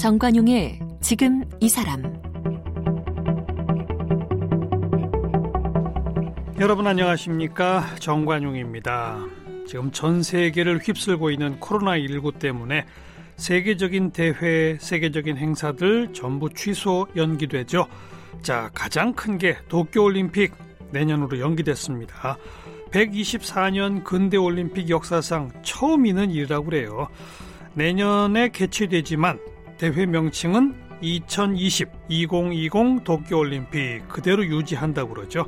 정관용의 지금 이 사람 여러분 안녕하십니까 정관용입니다. 지금 전 세계를 휩쓸고 있는 코로나19 때문에 세계적인 대회, 세계적인 행사들 전부 취소 연기되죠. 자, 가장 큰 게 도쿄올림픽 내년으로 연기됐습니다. 124년 근대올림픽 역사상 처음 있는 일이라고 그래요. 내년에 개최되지만 대회 명칭은 2020, 2020 도쿄올림픽 그대로 유지한다고 그러죠.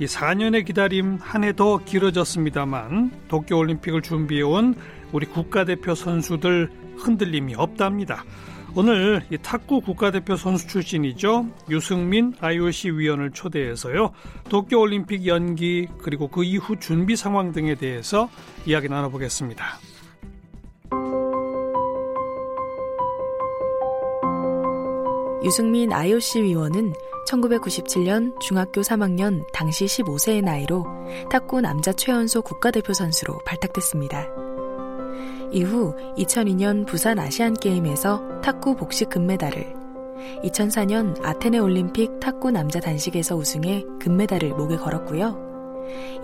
이 4년의 기다림 한 해 더 길어졌습니다만 도쿄올림픽을 준비해온 우리 국가대표 선수들 흔들림이 없답니다. 오늘 이 탁구 국가대표 선수 출신이죠. 유승민 IOC 위원을 초대해서요. 도쿄올림픽 연기 그리고 그 이후 준비 상황 등에 대해서 이야기 나눠보겠습니다. 유승민 IOC 위원은 1997년 중학교 3학년 당시 15세의 나이로 탁구 남자 최연소 국가대표 선수로 발탁됐습니다. 이후 2002년 부산 아시안게임에서 탁구 복식 금메달을, 2004년 아테네 올림픽 탁구 남자 단식에서 우승해 금메달을 목에 걸었고요.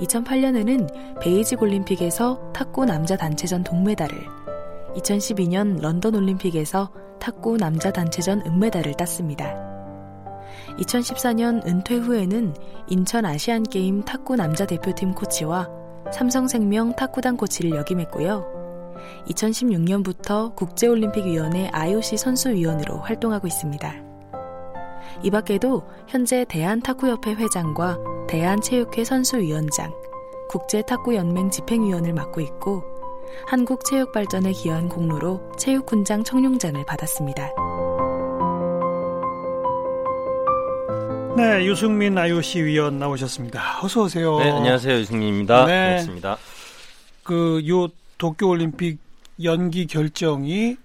2008년에는 베이징 올림픽에서 탁구 남자 단체전 동메달을, 2012년 런던 올림픽에서 탁구 남자 단체전 은메달을 땄습니다. 2014년 은퇴 후에는 인천 아시안게임 탁구 남자 대표팀 코치와 삼성생명 탁구단 코치를 역임했고요. 2016년부터 국제올림픽위원회 IOC 선수위원으로 활동하고 있습니다. 이 밖에도 현재 대한탁구협회 회장과 대한체육회 선수위원장, 국제탁구연맹 집행위원을 맡고 있고 한국 체육 발전에 기여한 공로로 체육훈장 청룡장을 받았습니다. 네, 유승민 IOC 위원 나오셨습니다. 어서 오세요. 네, 안녕하세요. 유승민입니다. 네. 반갑습니다. 그 요 도쿄 올림픽 연기 결정이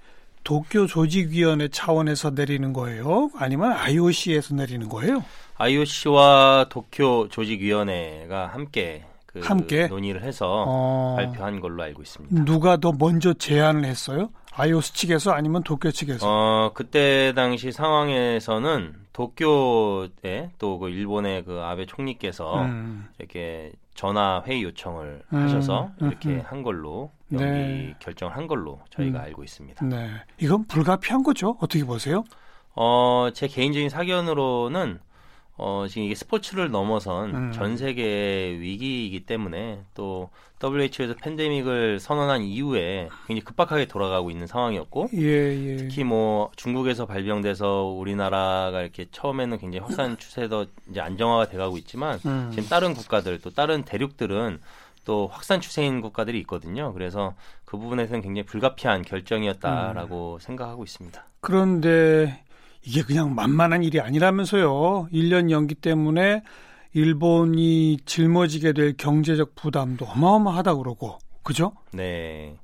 도쿄 조직위원회 차원에서 내리는 거예요? 아니면 IOC에서 내리는 거예요? IOC와 도쿄 조직위원회가 함께 그 함께? 논의를 해서 어, 발표한 걸로 알고 있습니다. 누가 더 먼저 제안을 했어요? IOC 측에서 아니면 도쿄 측에서? 어, 그때 당시 상황에서는 도쿄에 또 그 일본의 그 아베 총리께서 음, 이렇게 전화 회의 요청을 음, 하셔서 음, 이렇게 음. 한 걸로 네. 연기 결정을 한 걸로 저희가 음. 알고 있습니다. 네. 이건 불가피한 거죠? 어떻게 보세요? 어, 제 개인적인 사견으로는 어, 지금 이게 스포츠를 넘어선 음. 전 세계 위기이기 때문에 또 WHO에서 팬데믹을 선언한 이후에 굉장히 급박하게 돌아가고 있는 상황이었고 예, 예. 특히 뭐 중국에서 발병돼서 우리나라가 이렇게 처음에는 굉장히 확산 추세도 이제 안정화가 돼가고 있지만 음. 지금 다른 국가들 또 다른 대륙들은 또 확산 추세인 국가들이 있거든요. 그래서 그 부분에서는 굉장히 불가피한 결정이었다라고 음. 생각하고 있습니다. 그런데 이게 그냥 만만한 일이 아니라면서요. 1년 연기 때문에 일본이 짊어지게 될 경제적 부담도 어마어마하다 그러고. 그죠? 네.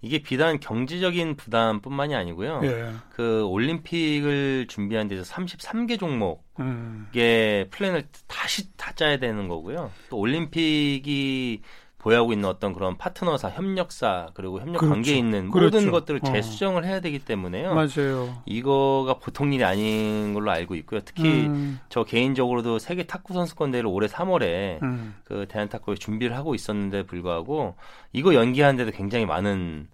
이게 비단 경제적인 부담뿐만이 아니고요. 예. 그 올림픽을 준비하는 데서 33개 종목의 음. 플랜을 다시 다 짜야 되는 거고요. 또 올림픽이 보유하고 있는 어떤 그런 파트너사, 협력사, 그리고 협력 그렇죠. 관계에 있는 그렇죠. 모든 것들을 어. 재수정을 해야 되기 때문에요. 맞아요. 이거가 보통 일이 아닌 걸로 알고 있고요. 특히 음, 저 개인적으로도 세계 탁구 선수권 대회를 올해 3월에 음. 그 대한 탁구에 준비를 하고 있었는데 불구하고 이거 연기하는데도 굉장히 많은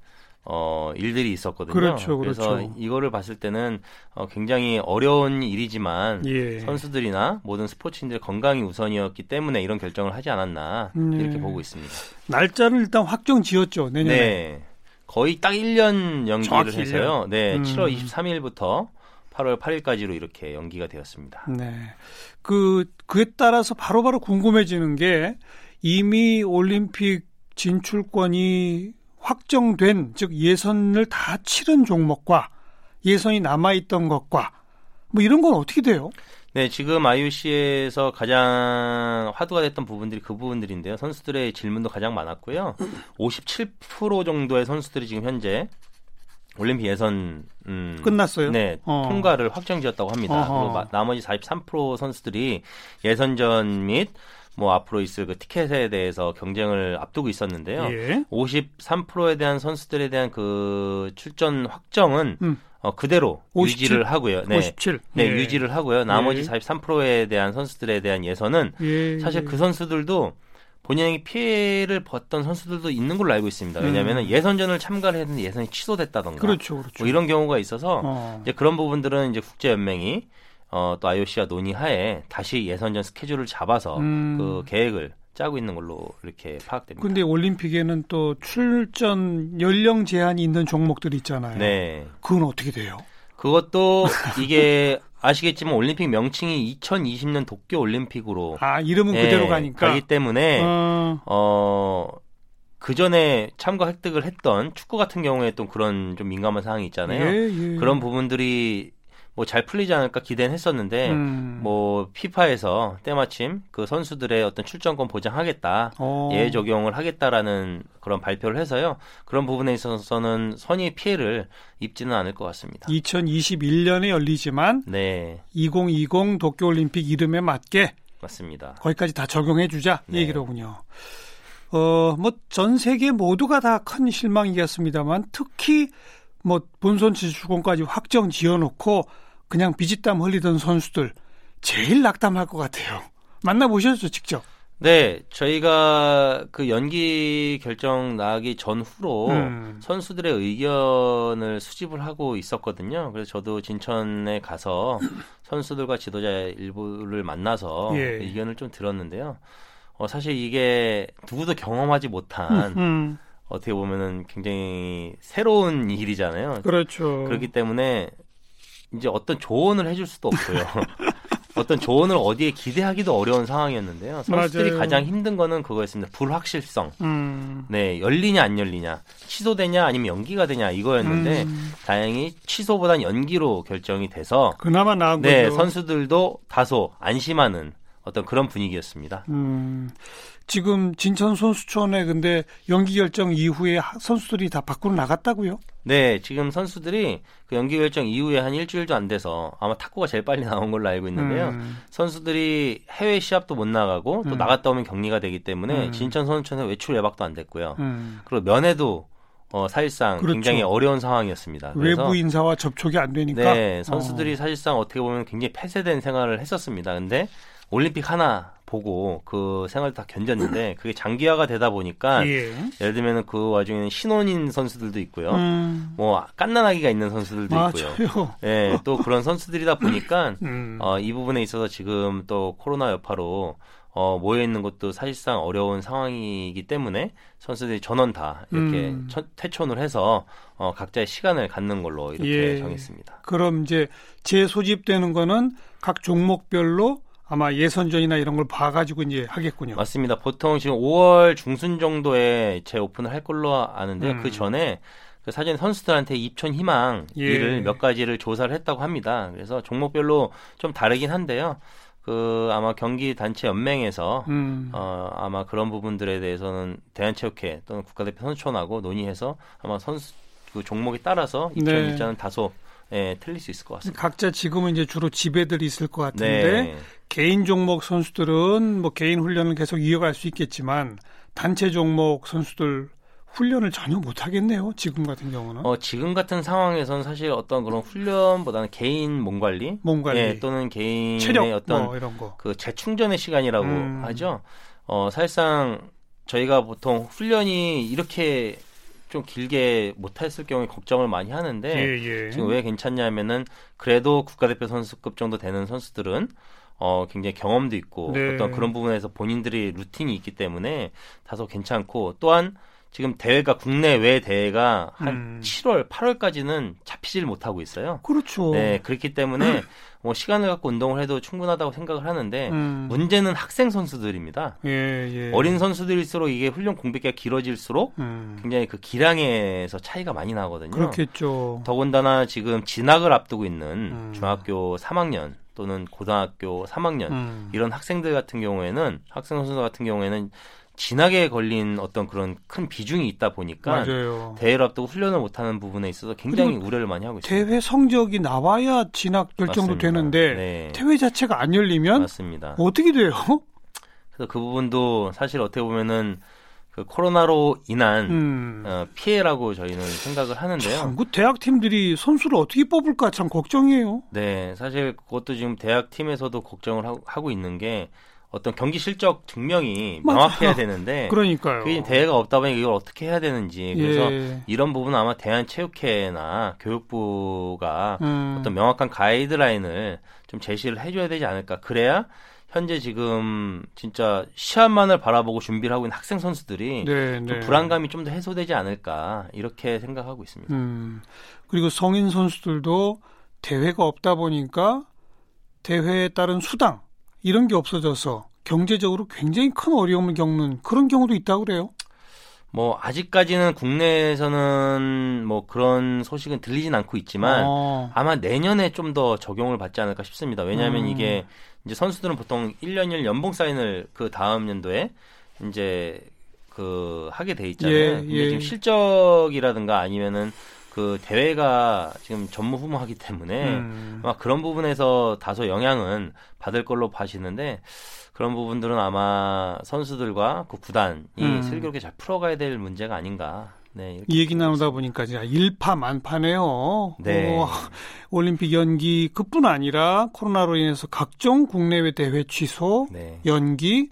어 일들이 있었거든요. 그렇죠, 래서 그렇죠. 이거를 봤을 때는 어, 굉장히 어려운 일이지만 예. 선수들이나 모든 스포츠인들의 건강이 우선이었기 때문에 이런 결정을 하지 않았나 네. 이렇게 보고 있습니다. 날짜를 일단 확정 지었죠. 내년에. 네. 거의 딱 1년 연기를 해서요. 네. 음. 7월 23일부터 8월 8일까지로 이렇게 연기가 되었습니다. 네. 그 그에 따라서 바로바로 궁금해지는 게 이미 올림픽 진출권이 확정된 즉 예선을 다 치른 종목과 예선이 남아 있던 것과 뭐 이런 건 어떻게 돼요? 네, 지금 IOC에서 가장 화두가 됐던 부분들이 그 부분들인데요. 선수들의 질문도 가장 많았고요. 57% 정도의 선수들이 지금 현재 올림픽 예선 음, 끝났어요? 네, 어. 통과를 확정지었다고 합니다. 어허. 그리고 마- 나머지 43% 선수들이 예선전 및 뭐 앞으로 있을 그 티켓에 대해서 경쟁을 앞두고 있었는데요. 예. 53%에 대한 선수들에 대한 그 출전 확정은 음. 어, 그대로 57? 유지를 하고요. 네. 57. 네, 예. 유지를 하고요. 나머지 예. 43%에 대한 선수들에 대한 예선은 예, 사실 예. 그 선수들도 본인에게 피해를 봤던 선수들도 있는 걸로 알고 있습니다. 왜냐하면 음. 예선전을 참가를 했는데 예선이 취소됐다던가 그렇죠, 그렇죠. 뭐 이런 경우가 있어서 어. 이제 그런 부분들은 이제 국제 연맹이 어, 또 IOC와 논의하에 다시 예선전 스케줄을 잡아서 음. 그 계획을 짜고 있는 걸로 이렇게 파악됩니다. 근데 올림픽에는 또 출전 연령 제한이 있는 종목들이 있잖아요. 네. 그건 어떻게 돼요? 그것도 이게 아시겠지만 올림픽 명칭이 2020년 도쿄 올림픽으로 아, 이름은 예, 그대로 가니까. 가기 때문에 어, 어, 그 전에 참가 획득을 했던 축구 같은 경우에 또 그런 좀 민감한 사항이 있잖아요. 예, 예. 그런 부분들이 뭐 잘 풀리지 않을까 기대는 했었는데 음. 뭐 피파에서 때마침 그 선수들의 어떤 출전권 보장하겠다. 어. 예외 적용을 하겠다라는 그런 발표를 해서요. 그런 부분에 있어서는 선의의 피해를 입지는 않을 것 같습니다. 2021년에 열리지만 네, 2020 도쿄올림픽 이름에 맞게 맞습니다. 거기까지 다 적용해 주자 이 네. 얘기로군요. 어, 뭐 전 세계 모두가 다 큰 실망이었습니다만 특히 뭐 본선 지출권까지 확정 지어놓고 그냥 비지땀 흘리던 선수들 제일 낙담할 것 같아요. 만나보셨죠 직접? 네, 저희가 그 연기 결정 나기 전후로 음. 선수들의 의견을 수집을 하고 있었거든요. 그래서 저도 진천에 가서 선수들과 지도자 일부를 만나서 예. 의견을 좀 들었는데요. 어, 사실 이게 누구도 경험하지 못한 음, 어떻게 보면은 굉장히 새로운 일이잖아요. 그렇죠. 그렇기 때문에 이제 어떤 조언을 해줄 수도 없고요. 어떤 조언을 어디에 기대하기도 어려운 상황이었는데요. 선수들이 맞아요. 가장 힘든 거는 그거였습니다. 불확실성. 음, 네, 열리냐 안 열리냐, 취소되냐 아니면 연기가 되냐 이거였는데 음, 다행히 취소보단 연기로 결정이 돼서 그나마 나은 네, 거죠. 선수들도 다소 안심하는 어떤 그런 분위기였습니다. 음, 지금 진천 선수촌에 근데 연기 결정 이후에 하- 선수들이 다 밖으로 나갔다고요? 네, 지금 선수들이 그 연기 결정 이후에 한 일주일도 안 돼서 아마 탁구가 제일 빨리 나온 걸로 알고 있는데요. 음, 선수들이 해외 시합도 못 나가고 또 음. 나갔다 오면 격리가 되기 때문에 음. 진천 선수촌에 외출 예박도 안 됐고요. 음. 그리고 면회도 어, 사실상 그렇죠. 굉장히 어려운 상황이었습니다. 외부 인사와 접촉이 안 되니까. 네, 선수들이 사실상 어떻게 보면 굉장히 폐쇄된 생활을 했었습니다. 근데 올림픽 하나 보고 그 생활을 다 견뎠는데 그게 장기화가 되다 보니까 어, 예. 예를 들면 그 와중에는 신혼인 선수들도 있고요. 음, 뭐 깐난아기가 있는 선수들도 있고요. 맞아요. 예, 또 그런 선수들이다 보니까 음, 어, 이 부분에 있어서 지금 또 코로나 여파로 어, 모여 있는 것도 사실상 어려운 상황이기 때문에 선수들이 전원 다 이렇게 음. 천- 퇴촌을 해서 어, 각자의 시간을 갖는 걸로 이렇게 예. 정했습니다. 그럼 이제 재소집되는 거는 각 종목별로 아마 예선전이나 이런 걸 봐가지고 이제 하겠군요. 맞습니다. 보통 지금 5월 중순 정도에 재오픈을 할 걸로 아는데요. 음. 그 전에 그 사전 선수들한테 입촌 희망 예. 일을 몇 가지를 조사를 했다고 합니다. 그래서 종목별로 좀 다르긴 한데요. 그 아마 경기 단체 연맹에서 음, 어 아마 그런 부분들에 대해서는 대한체육회 또는 국가대표 선수촌하고 논의해서 아마 선수 그 종목에 따라서 입촌 네. 일자는 다소 예, 틀릴 수 있을 것 같습니다. 각자 지금은 이제 주로 지배들이 있을 것 같은데 네. 개인 종목 선수들은 뭐 개인 훈련을 계속 이어갈 수 있겠지만 단체 종목 선수들 훈련을 전혀 못 하겠네요. 지금 같은 경우는 어, 지금 같은 상황에서는 사실 어떤 그런 훈련보다는 개인 몸 관리, 몸 관리, 예, 또는 개인의 체력 어떤 뭐 이런 거. 그 재충전의 시간이라고 음. 하죠. 어, 사실상 저희가 보통 훈련이 이렇게 좀 길게 못했을 경우에 걱정을 많이 하는데 예, 예. 네. 지금 왜 괜찮냐면은 그래도 국가대표 선수급 정도 되는 선수들은 어 굉장히 경험도 있고 네. 어떤 그런 부분에서 본인들이 루틴이 있기 때문에 다소 괜찮고 또한 지금 대회가 국내외 대회가 한 음. 7월, 8월까지는 잡히질 못하고 있어요. 그렇죠. 네, 그렇기 때문에 뭐 시간을 갖고 운동을 해도 충분하다고 생각을 하는데 음. 문제는 학생 선수들입니다. 예, 예. 어린 선수들일수록 이게 훈련 공백기가 길어질수록 음. 굉장히 그 기량에서 차이가 많이 나거든요. 그렇겠죠. 더군다나 지금 진학을 앞두고 있는 음. 중학교 3학년 또는 고등학교 3학년 음. 이런 학생들 같은 경우에는 학생 선수 같은 경우에는 진학에 걸린 어떤 그런 큰 비중이 있다 보니까 맞아요. 대회를 앞두고 훈련을 못하는 부분에 있어서 굉장히 우려를 많이 하고 있습니다. 대회 성적이 나와야 진학 결정도 맞습니다. 되는데 네. 대회 자체가 안 열리면 맞습니다. 어떻게 돼요? 그래서 그 부분도 사실 어떻게 보면은 그 코로나로 인한 음. 어, 피해라고 저희는 생각을 하는데요. 참, 그 대학 팀들이 선수를 어떻게 뽑을까 참 걱정이에요. 네, 사실 그것도 지금 대학 팀에서도 걱정을 하고 있는 게 어떤 경기 실적 증명이. 명확해야 되는데 그러니까요. 그게 대회가 없다 보니 이걸 어떻게 해야 되는지 그래서 예. 이런 부분은 아마 대한체육회나 교육부가 음. 어떤 명확한 가이드라인을 좀 제시를 해줘야 되지 않을까. 그래야 현재 지금 진짜 시합만을 바라보고 준비를 하고 있는 학생 선수들이 네, 좀 네. 불안감이 좀 더 해소되지 않을까 이렇게 생각하고 있습니다. 음. 그리고 성인 선수들도 대회가 없다 보니까 대회에 따른 수당 이런 게 없어져서 경제적으로 굉장히 큰 어려움을 겪는 그런 경우도 있다고 그래요. 뭐 아직까지는 국내에서는 뭐 그런 소식은 들리진 않고 있지만 어. 아마 내년에 좀 더 적용을 받지 않을까 싶습니다. 왜냐하면 음. 이게 이제 선수들은 보통 1년 1 연봉 사인을 그 다음 연도에 이제 그 하게 돼 있잖아요. 예, 근데 예. 지금 실적이라든가 아니면은 그 대회가 지금 전무후무하기 때문에 음. 아마 그런 부분에서 다소 영향은 받을 걸로 봐지는데 그런 부분들은 아마 선수들과 그 구단이 음. 슬기롭게 잘 풀어가야 될 문제가 아닌가. 네, 이 얘기 나누다 보니까 진짜 일파만파네요. 네. 오, 올림픽 연기 그뿐 아니라 코로나로 인해서 각종 국내외 대회 취소, 네. 연기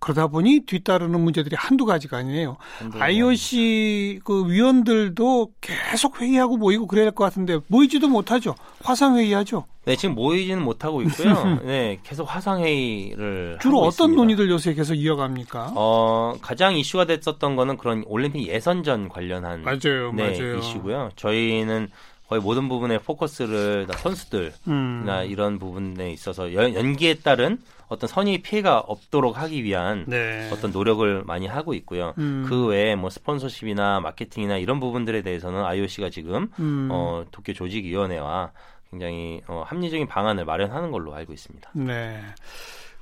그러다 보니 뒤따르는 문제들이 한두 가지가 아니에요. 한두 IOC 그 위원들도 계속 회의하고 모이고 그래야 될것 같은데 모이지도 못하죠. 화상 회의하죠. 네, 지금 모이지는 못하고 있고요. 네, 계속 화상 회의를 주로 어떤 있습니다. 논의들 요새 계속 이어갑니까? 어, 가장 이슈가 됐었던 거는 그런 올림픽 예선전 관련한 맞아요, 네, 맞아요. 이슈고요. 저희는 거의 모든 부분에 포커스를 다 선수들이나 음. 이런 부분에 있어서 연, 연기에 따른 어떤 선의 피해가 없도록 하기 위한 네. 어떤 노력을 많이 하고 있고요. 음. 그 외에 뭐 스폰서십이나 마케팅이나 이런 부분들에 대해서는 IOC가 지금 음. 어, 도쿄 조직위원회와 굉장히 어, 합리적인 방안을 마련하는 걸로 알고 있습니다. 네.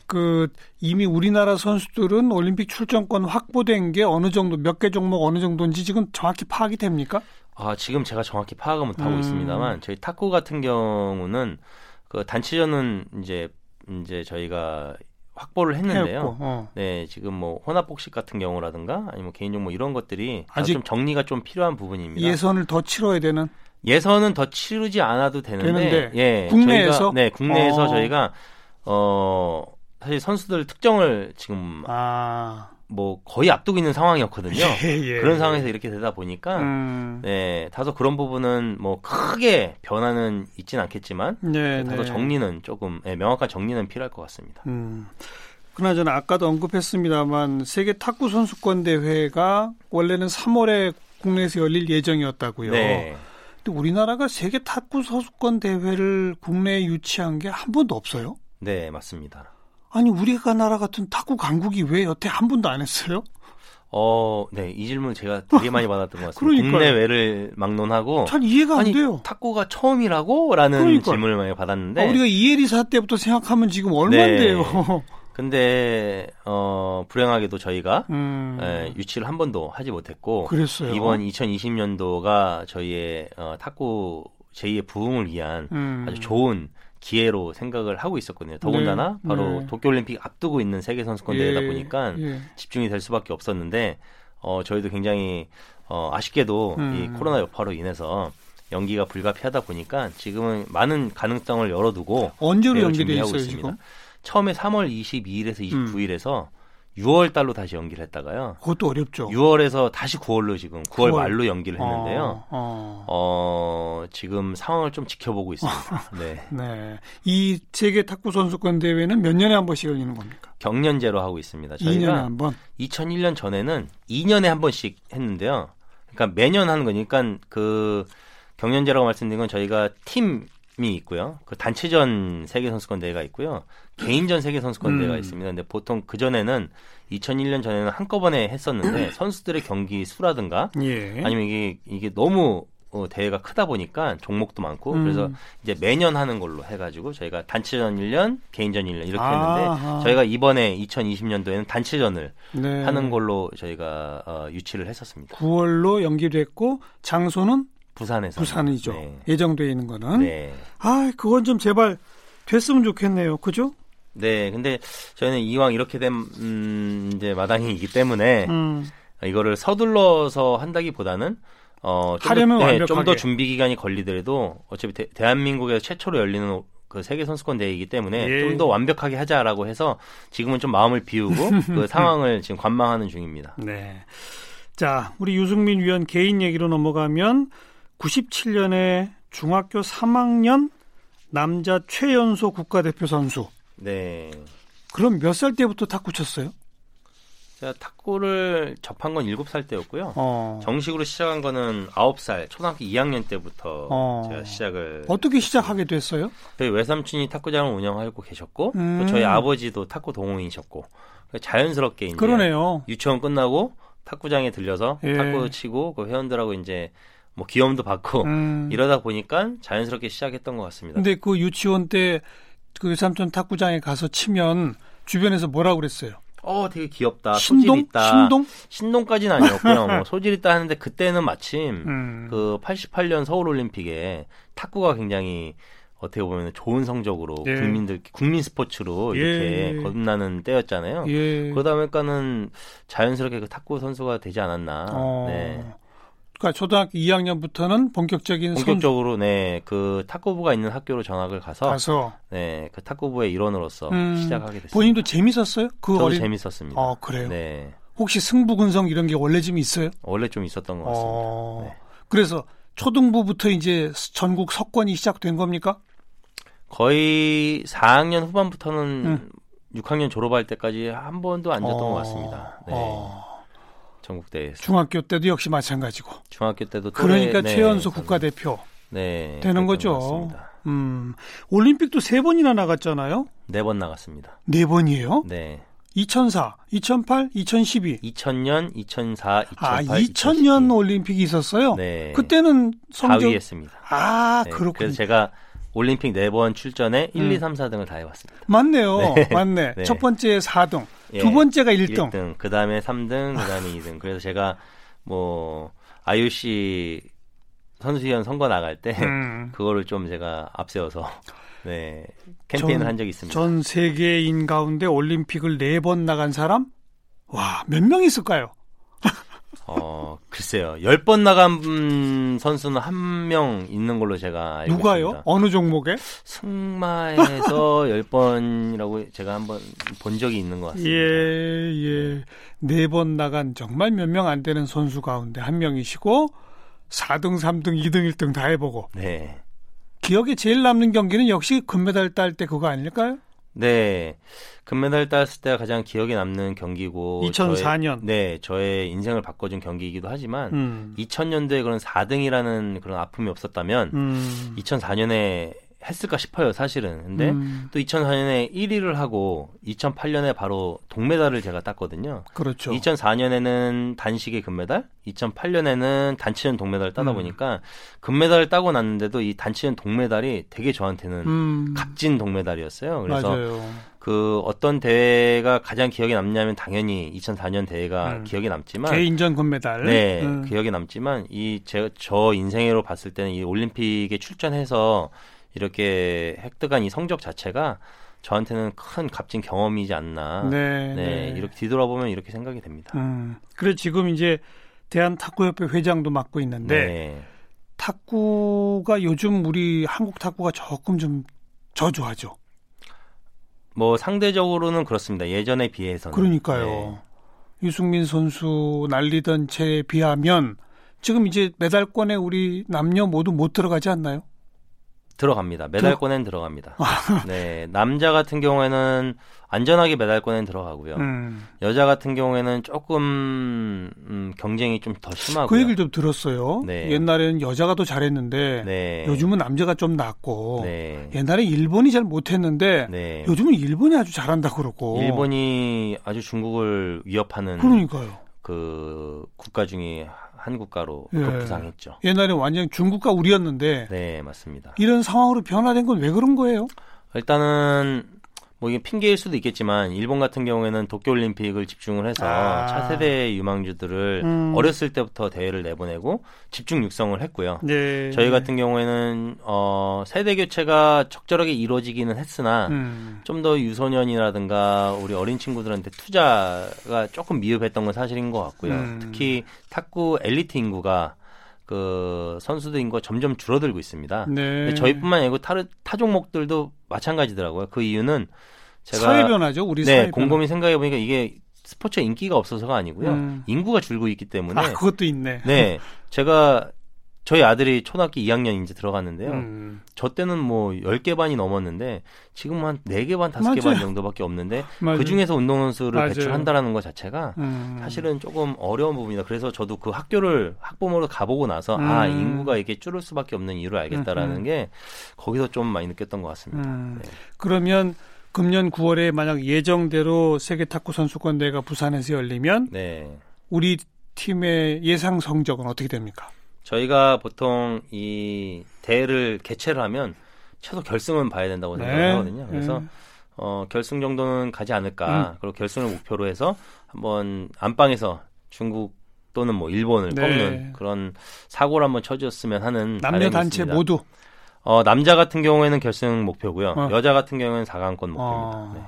그 이미 우리나라 선수들은 올림픽 출전권 확보된 게 어느 정도 몇 개 종목 어느 정도인지 지금 정확히 파악이 됩니까? 아, 지금 제가 정확히 파악을 못하고 음. 있습니다만 저희 탁구 같은 경우는 그 단체전은 이제 이제 저희가 확보를 했는데요. 했고, 어. 네, 지금 뭐 혼합 복식 같은 경우라든가 아니면 개인종 뭐 이런 것들이 다 아직 좀 정리가 좀 필요한 부분입니다. 예선을 더 치러야 되는 예선은 더 치르지 않아도 되는데, 되는데, 예, 국내에서? 저희가, 네, 국내에서 어. 저희가 어 사실 선수들 특정을 지금 아 뭐 거의 앞두고 있는 상황이었거든요. 예, 예. 그런 상황에서 이렇게 되다 보니까 음. 네, 다소 그런 부분은 뭐 크게 변화는 있진 않겠지만 네, 다소 네. 정리는 조금 네, 명확한 정리는 필요할 것 같습니다. 음. 그나저나 아까도 언급했습니다만 세계 탁구 선수권 대회가 원래는 3월에 국내에서 열릴 예정이었다고요. 네. 근데 우리나라가 세계 탁구 선수권 대회를 국내에 유치한 게 한 번도 없어요. 네, 맞습니다. 아니 우리가 나라 같은 탁구 강국이 왜 여태 한 번도 안 했어요? 어, 네, 이 질문 제가 되게 많이 받았던 것 같습니다. 국내외를 막론하고 잘 이해가 안 아니, 돼요. 탁구가 처음이라고? 라는 그러니까요. 질문을 많이 받았는데 아, 우리가 이에리사 때부터 생각하면 지금 얼마인데요. 근데 어 불행하게도 저희가 음, 에, 유치를 한 번도 하지 못했고 그랬어요. 이번 2020년도가 저희의 어, 탁구 제2의 부흥을 위한 음. 아주 좋은 기회로 생각을 하고 있었거든요. 더군다나 네, 바로 네. 도쿄올림픽 앞두고 있는 세계 선수권 대회다 예, 보니까 예. 집중이 될 수밖에 없었는데 어 저희도 굉장히 어 아쉽게도 음. 이 코로나 여파로 인해서 연기가 불가피하다 보니까 지금은 많은 가능성을 열어두고 언제로 준비하고 있어요 있습니다. 지금? 처음에 3월 22일에서 음. 29일에서 6월 달로 다시 연기를 했다가요. 그것도 어렵죠. 6월에서 다시 9월로 지금 9월 9월. 말로 연기를 했는데요. 어, 어. 어, 지금 상황을 좀 지켜보고 있습니다. 네. 네. 이 세계 탁구 선수권 대회는 몇 년에 한 번씩 열리는 겁니까? 경년제로 하고 있습니다. 2년에 저희가 한 번. 2001년 전에는 2년에 한 번씩 했는데요. 그러니까 매년 하는 거니까 그 경연제라고 말씀드린 건 저희가 팀이 있고요. 그 단체전 세계 선수권 대회가 있고요. 개인전 세계 선수권 음. 대회가 있습니다. 근데 보통 그 전에는 2001년 전에는 한꺼번에 했었는데 선수들의 경기 수라든가 예. 아니면 이게 이게 너무 어, 대회가 크다 보니까 종목도 많고 음. 그래서 이제 매년 하는 걸로 해가지고 저희가 단체전 1년, 개인전 1년 이렇게 아하. 했는데 저희가 이번에 2020년도에는 단체전을 네. 하는 걸로 저희가 어, 유치를 했었습니다. 9월로 연기됐고 장소는 부산에서 부산이죠. 네. 예정돼 있는 거는. 네. 아, 그건 좀 제발 됐으면 좋겠네요. 그죠? 네, 근데 저희는 이왕 이렇게 된 음, 이제 마당이기 때문에 음. 이거를 서둘러서 한다기보다는 어, 하려면 완벽하게. 좀더 준비 기간이 걸리더라도 어차피 대, 대한민국에서 최초로 열리는 그 세계 선수권 대회이기 때문에 예. 좀더 완벽하게 하자라고 해서 지금은 좀 마음을 비우고 그 상황을 지금 관망하는 중입니다. 네. 자, 우리 유승민 위원 개인 얘기로 넘어가면 97년에 중학교 3학년 남자 최연소 국가대표 선수. 네. 그럼 몇 살 때부터 탁구 쳤어요? 제가 탁구를 접한 건 7살 때였고요. 어. 정식으로 시작한 거는 9살, 초등학교 2학년 때부터 어. 제가 시작을 어떻게 시작하게 됐어요? 저희 외삼촌이 탁구장을 운영하고 계셨고 음. 또 저희 아버지도 탁구 동호인이셨고 자연스럽게 이제 그러네요. 유치원 끝나고 탁구장에 들려서 예. 탁구 치고 그 회원들하고 이제 뭐 기염도 받고 음. 이러다 보니까 자연스럽게 시작했던 것 같습니다. 근데 그 유치원 때그 외삼촌 탁구장에 가서 치면 주변에서 뭐라고 그랬어요? 어, 되게 귀엽다. 신동? 소질 있다. 신동? 신동까지는 아니었고요. 뭐 소질 있다 하는데 그때는 마침 음. 그 88년 서울 올림픽에 탁구가 굉장히 어떻게 보면 좋은 성적으로 예. 국민들 국민 스포츠로 이렇게 예. 거듭나는 때였잖아요. 예. 그러다 보니까는 자연스럽게 그 탁구 선수가 되지 않았나. 어. 네. 그러니까 초등학교 2학년부터는 본격적인 선 본격적으로 네그 탁구부가 있는 학교로 전학을 가서 가서 네그 탁구부의 일원으로서 음, 시작하게 됐습니다. 본인도 재밌었어요? 그 저도 어린 재밌었습니다. 어, 그래요. 네 혹시 승부근성 이런 게 원래 좀 있어요? 원래 좀 있었던 것 같습니다. 어. 네. 그래서 초등부부터 이제 전국 석권이 시작된 겁니까? 거의 4학년 후반부터는 음. 6학년 졸업할 때까지 한 번도 안 졌던 어. 것 같습니다. 네. 어. 전국 대회에서 중학교 때도 역시 마찬가지고. 중학교 때도 그러니까 또래- 네, 최연소 저는- 국가대표 네, 되는 거죠. 음, 올림픽도 세 번이나 나갔잖아요. 네 번 나갔습니다. 네 번이에요. 네. 2004, 2008, 2012. 2000년, 2004, 2008, 아, 2000년 올림픽이 있었어요. 네. 그때는 성적 4위 했습니다. 아, 네, 그렇군요. 그래서 제가 올림픽 네 번 출전에 1, 음. 2, 3, 4등을 다 해봤습니다. 맞네요. 네. 맞네. 네. 첫 번째 4등, 예, 두 번째가 1등. 1등, 그 다음에 3등, 그 다음에 2등. 그래서 제가 뭐 IOC 선수위원 선거 나갈 때 음. 그거를 좀 제가 앞세워서 네 캠페인을 전- 한 적이 있습니다. 전 세계인 가운데 올림픽을 네 번 나간 사람? 와, 몇 명 있을까요? 어 글쎄요, 10번 나간 음, 선수는 한 명 있는 걸로 제가 알고 누가요? 있습니다. 어느 종목에? 승마에서 10번이라고 제가 한번 본 적이 있는 것 같습니다. 예, 예. 네 번 나간 정말 몇 명 안 되는 선수 가운데 한 명이시고 4등, 3등, 2등, 1등 다 해보고 네. 기억에 제일 남는 경기는 역시 금메달 딸 때 그거 아닐까요? 네. 금메달 땄을 때가 가장 기억에 남는 경기고 2004년. 저의, 네, 저의 인생을 바꿔준 경기이기도 하지만 음. 2000년도에 그런 4등이라는 그런 아픔이 없었다면 음. 2004년에 했을까 싶어요, 사실은. 근데 음, 또 2004년에 1위를 하고 2008년에 바로 동메달을 제가 땄거든요. 그렇죠. 2004년에는 단식의 금메달, 2008년에는 단치는 동메달을 따다 음. 보니까 금메달을 따고 났는데도 이 단치는 동메달이 되게 저한테는 음, 값진 동메달이었어요. 그래서 맞아요. 그 어떤 대회가 가장 기억에 남냐면 당연히 2004년 대회가 음. 기억에 남지만 개인전 금메달. 네 음. 기억에 남지만 이 제 저 인생으로 봤을 때는 이 올림픽에 출전해서 이렇게 획득한 이 성적 자체가 저한테는 큰 값진 경험이지 않나. 네, 네, 네. 이렇게 뒤돌아보면 이렇게 생각이 됩니다. 음. 그래 지금 이제 대한 탁구협회 회장도 맡고 있는데 네. 탁구가 요즘 우리 한국 탁구가 조금 좀 저조하죠. 뭐 상대적으로는 그렇습니다. 예전에 비해서는. 그러니까요. 네. 유승민 선수 날리던 채에 비하면 지금 이제 메달권에 우리 남녀 모두 못 들어가지 않나요? 들어갑니다. 메달권엔 들어갑니다. 네, 남자 같은 경우에는 안전하게 메달권엔 들어가고요. 음. 여자 같은 경우에는 조금 음, 경쟁이 좀 더 심하고요. 그 얘기를 좀 들었어요. 네. 옛날에는 여자가 더 잘했는데 네. 요즘은 남자가 좀 낫고 네. 옛날에 일본이 잘 못했는데 네. 요즘은 일본이 아주 잘한다 그러고 일본이 아주 중국을 위협하는 그러니까요. 그 국가 중에 한 국가로 예. 급부상했죠. 옛날에 완전 중국과 우리였는데 네, 맞습니다. 이런 상황으로 변화된 건 왜 그런 거예요? 일단은 뭐 이게 핑계일 수도 있겠지만 일본 같은 경우에는 도쿄올림픽을 집중을 해서 아. 차세대 유망주들을 음. 어렸을 때부터 대회를 내보내고 집중 육성을 했고요. 네. 저희 같은 경우에는 어, 세대 교체가 적절하게 이루어지기는 했으나 음. 좀더 유소년이라든가 우리 어린 친구들한테 투자가 조금 미흡했던 건 사실인 것 같고요. 음. 특히 탁구 엘리트 인구가 그 선수들 인구가 점점 줄어들고 있습니다. 네. 저희뿐만 아니고 타, 타 종목들도 마찬가지더라고요. 그 이유는 제가 사회 변화죠. 우리 네 사회 곰곰이 생각해 보니까 이게 스포츠 인기가 없어서가 아니고요. 음. 인구가 줄고 있기 때문에. 아, 그것도 있네. 네 제가 저희 아들이 초등학교 2학년 이제 들어갔는데요. 음. 저 때는 뭐 10개 반이 넘었는데 지금 한 4개 반, 5개 반 맞아요. 정도밖에 없는데 맞아요. 그 중에서 운동선수를 맞아요. 배출한다라는 것 자체가 음. 사실은 조금 어려운 부분이다. 그래서 저도 그 학교를 학부모로 가보고 나서 아 음. 인구가 이게 줄을 수밖에 없는 이유를 알겠다라는 음. 게 거기서 좀 많이 느꼈던 것 같습니다. 음. 네. 그러면 금년 9월에 만약 예정대로 세계 탁구 선수권 대회가 부산에서 열리면 네. 우리 팀의 예상 성적은 어떻게 됩니까? 저희가 보통 이 대회를 개최를 하면 최소 결승은 봐야 된다고 생각을 하거든요. 그래서 네. 어, 결승 정도는 가지 않을까. 음. 그리고 결승을 목표로 해서 한번 안방에서 중국 또는 뭐 일본을 네. 꺾는 그런 사고를 한번 쳐줬으면 하는 남녀 단체 있습니다. 모두 어, 남자 같은 경우에는 결승 목표고요. 어. 여자 같은 경우에는 4강권 목표입니다. 어, 네.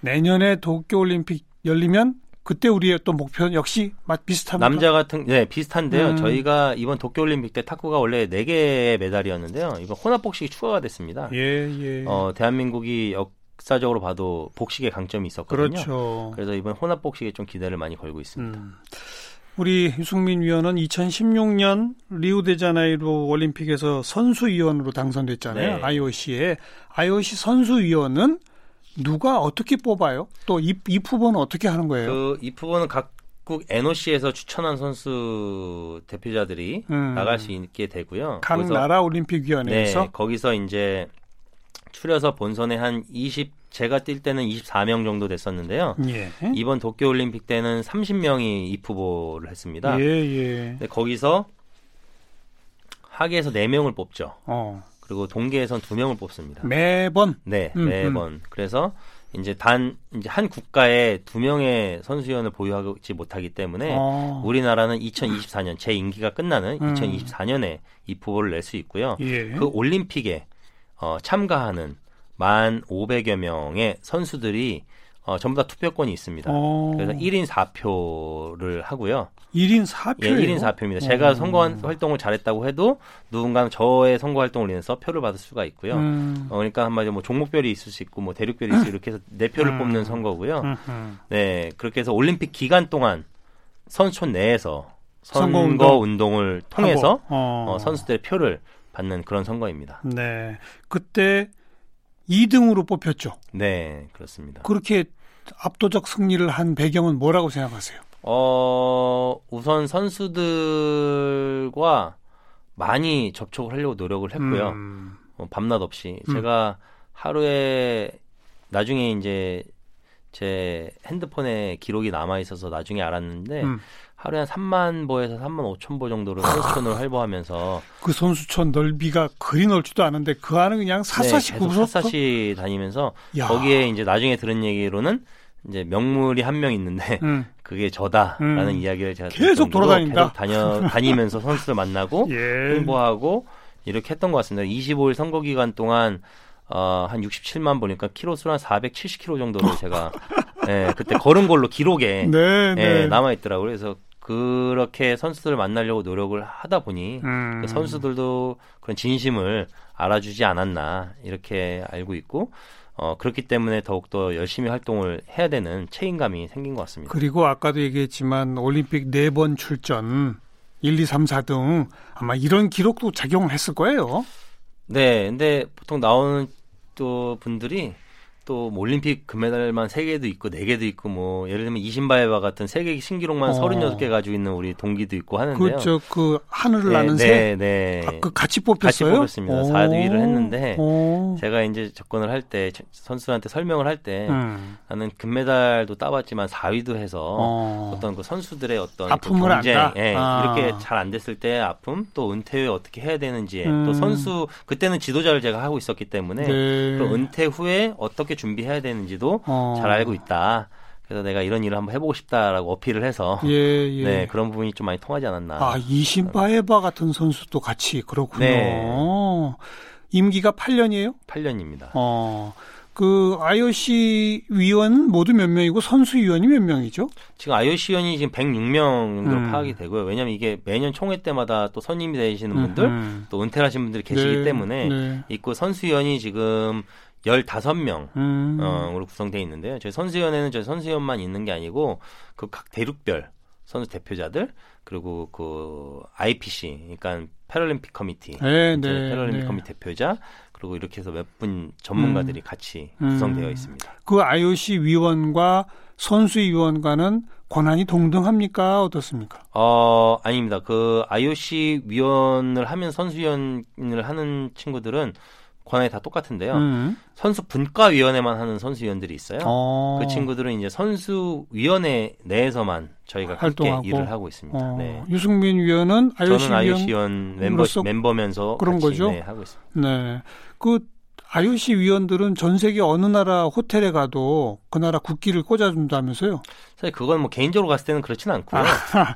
내년에 도쿄 올림픽 열리면 그때 우리의 또 목표 역시 맛 비슷합니다. 남자 같은 네 비슷한데요. 음. 저희가 이번 도쿄올림픽 때 탁구가 원래 4 개의 메달이었는데요. 이번 혼합 복식이 추가가 됐습니다. 예, 예. 어, 대한민국이 역사적으로 봐도 복식에 강점이 있었거든요. 그렇죠. 그래서 이번 혼합 복식에 좀 기대를 많이 걸고 있습니다. 음. 우리 유승민 위원은 2016년 리우데자네이루 올림픽에서 선수위원으로 당선됐잖아요. 네. IOC에. IOC 선수위원은 누가 어떻게 뽑아요? 또이이 후보는 어떻게 하는 거예요? 그이 부분은 각국 NOC에서 추천한 선수 대표자들이 음. 나갈 수 있게 되고요. 각 거기서- 나라 올림픽위원회에서 네, 거기서 이제 추려서 본선에 한 20, 제가 뛸 때는 24명 정도 됐었는데요. 예. 이번 도쿄올림픽 때는 30명이 입 후보를 했습니다. 예, 예. 근데 거기서 하계에서 4명을 뽑죠. 어. 그리고 동계에선 2명을 뽑습니다. 매번 네, 음, 매번. 그래서 이제 단 이제 한 국가에 두 명의 선수위원을 보유하지 못하기 때문에 어. 우리나라는 2024년 제 임기가 끝나는 음. 2024년에 입후보를 낼 수 있고요. 예. 그 올림픽에 어, 참가하는 만 500여 명의 선수들이 어, 전부 다 투표권이 있습니다. 어. 그래서 1인 4표를 하고요. 1인 4표. 예, 1인 4표입니다. 제가 어. 선거 활동을 잘했다고 해도 누군가는 저의 선거 활동을 인해서 표를 받을 수가 있고요. 음. 어, 그러니까 한마디로 뭐 종목별이 있을 수 있고 뭐 대륙별이 있을 수 이렇게 해서 네 표를 음. 뽑는 선거고요. 음흠. 네, 그렇게 해서 올림픽 기간 동안 선수촌 내에서 선거 선거 운동 운동을 통해서 어. 어, 선수들의 표를 받는 그런 선거입니다. 네. 그때 2등으로 뽑혔죠. 네, 그렇습니다. 그렇게 압도적 승리를 한 배경은 뭐라고 생각하세요? 어, 우선 선수들과 많이 접촉을 하려고 노력을 했고요. 음. 어, 밤낮 없이 음. 제가 하루에 나중에 이제 제 핸드폰에 기록이 남아 있어서 나중에 알았는데 음. 하루에 한 3만 보에서 3만 5천 보 정도를 선수촌을 활보하면서 그 선수촌 넓이가 그리 넓지도 않은데 그 안은 그냥 사사시 네, 계속 샅샅이 다니면서 야. 거기에 이제 나중에 들은 얘기로는 이제 명물이 한 명 있는데 음. 그게 저다라는 음. 이야기를 제가 계속 돌아다닌다. 계속 다녀 다니면서 선수들 만나고 예. 홍보하고 이렇게 했던 것 같습니다. 25일 선거 기간 동안 어, 한 67만 보니까 키로수로 한 470km 정도를 제가 예, 그때 걸은 걸로 기록에 네, 네. 예, 남아 있더라고요. 그래서 그렇게 선수들을 만나려고 노력을 하다 보니 음. 그 선수들도 그런 진심을 알아주지 않았나 이렇게 알고 있고 어, 그렇기 때문에 더욱더 열심히 활동을 해야 되는 책임감이 생긴 것 같습니다. 그리고 아까도 얘기했지만 올림픽 네 번 출전 1, 2, 3, 4 등 아마 이런 기록도 작용을 했을 거예요. 네, 근데 보통 나오는 또 분들이 또 뭐 올림픽 금메달만 3개도 있고 4개도 있고 뭐 예를 들면 이신바에바 같은 세계 신기록만 어. 36개 가지고 있는 우리 동기도 있고 하는데요. 그저 그 하늘을 네, 나는 새 네, 네. 아, 그 같이 같이 뽑혔어요? 뽑혔습니다. 오. 4위를 했는데 오. 제가 이제 접근을 할 때 선수한테 설명을 할때 음. 나는 금메달도 따봤지만 4위도 해서 어. 어떤 그 선수들의 어떤 아픔을 그 경쟁, 안다? 예, 아. 이렇게 잘 안 됐을 때 아픔, 또 은퇴 후에 어떻게 해야 되는지, 음. 또 선수 그때는 지도자를 제가 하고 있었기 때문에 네. 또 은퇴 후에 어떻게 어떻게 준비해야 되는지도 어. 잘 알고 있다. 그래서 내가 이런 일을 한번 해보고 싶다라고 어필을 해서 예, 예. 네 그런 부분이 좀 많이 통하지 않았나. 아, 이신바에바 같은 선수도 같이 그렇군요. 네. 임기가 8년이에요? 8년입니다. 어. 그 IOC 위원 모두 몇 명이고 선수 위원이 몇 명이죠? 지금 IOC 위원이 지금 106명 정도로 음. 파악이 되고요. 왜냐하면 이게 매년 총회 때마다 또 선임이 되시는 분들, 음. 또 은퇴를 하신 분들이 계시기 네, 때문에 네. 있고 선수 위원이 지금 15명 음. 어, 으로 구성되어 있는데요. 저희 선수위원회는 저희 선수위원만 있는 게 아니고 그 각 대륙별 선수 대표자들 그리고 그 IPC 그러니까 패럴림픽 커미티 네, 네, 패럴림픽 네. 커미티 대표자 그리고 이렇게 해서 몇 분 전문가들이 같이 음. 구성되어 있습니다. 그 IOC 위원과 선수 위원과는 권한이 동등합니까? 어떻습니까? 어, 아닙니다. 그 IOC 위원을 하면 선수위원을 하는 친구들은 권한이 다 똑같은데요. 음. 선수 분과위원회만 하는 선수위원들이 있어요. 어. 그 친구들은 이제 선수위원회 내에서만 저희가 활동하고. 함께 일을 하고 있습니다. 어. 네. 유승민 위원은 IOC 저는 위원 IOC 위원 멤버, 멤버면서 그런 같이 거죠? 네, 하고 있습니다. 네. 그 IOC 위원들은 전 세계 어느 나라 호텔에 가도 그 나라 국기를 꽂아준다면서요? 사실 그건 뭐 개인적으로 갔을 때는 그렇지는 않고요.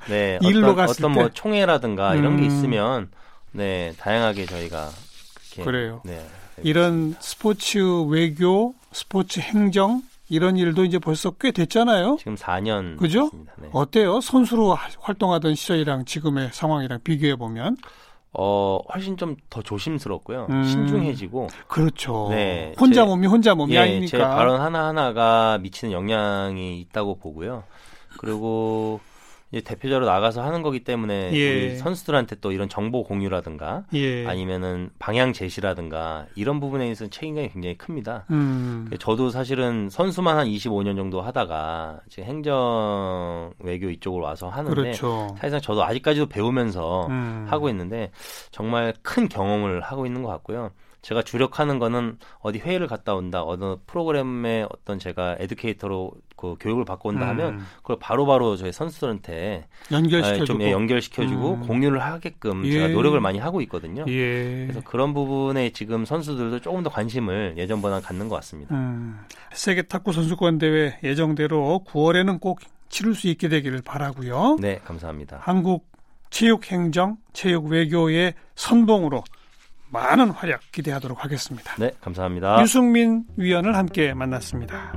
네, 일로 어떤, 갔을 어떤 때? 뭐 총회라든가 이런 게 음. 있으면 네 다양하게 저희가 그렇게 그래요. 네. 이런 스포츠 외교, 스포츠 행정 이런 일도 이제 벌써 꽤 됐잖아요. 지금 4년 그죠? 네. 어때요? 선수로 하- 활동하던 시절이랑 지금의 상황이랑 비교해 보면 어 훨씬 좀 더 조심스럽고요. 음. 신중해지고 그렇죠. 네, 혼자 제- 몸이 혼자 몸이 예, 아니니까. 제 발언 하나 하나가 미치는 영향이 있다고 보고요. 그리고 대표자로 나가서 하는 거기 때문에 예. 우리 선수들한테 또 이런 정보 공유라든가 예. 아니면은 방향 제시라든가 이런 부분에 있어서 책임감이 굉장히 큽니다. 음. 저도 사실은 선수만 한 25년 정도 하다가 지금 행정 외교 이쪽으로 와서 하는데 그렇죠. 사실상 저도 아직까지도 배우면서 음. 하고 있는데 정말 큰 경험을 하고 있는 것 같고요. 제가 주력하는 거는 어디 회의를 갔다 온다, 어느 프로그램에 어떤 제가 에듀케이터로 그 교육을 받고 온다 하면 음. 그걸 바로 바로 저희 선수들한테 연결시켜주고. 좀 예, 연결시켜주고 음. 공유를 하게끔 예. 제가 노력을 많이 하고 있거든요. 예. 그래서 그런 부분에 지금 선수들도 조금 더 관심을 예전보다 갖는 것 같습니다. 음, 세계 탁구 선수권 대회 예정대로 9월에는 꼭 치를 수 있게 되기를 바라고요. 네, 감사합니다. 한국 체육행정, 체육외교의 선봉으로 많은 활약 기대하도록 하겠습니다. 네, 감사합니다. 유승민 위원을 함께 만났습니다.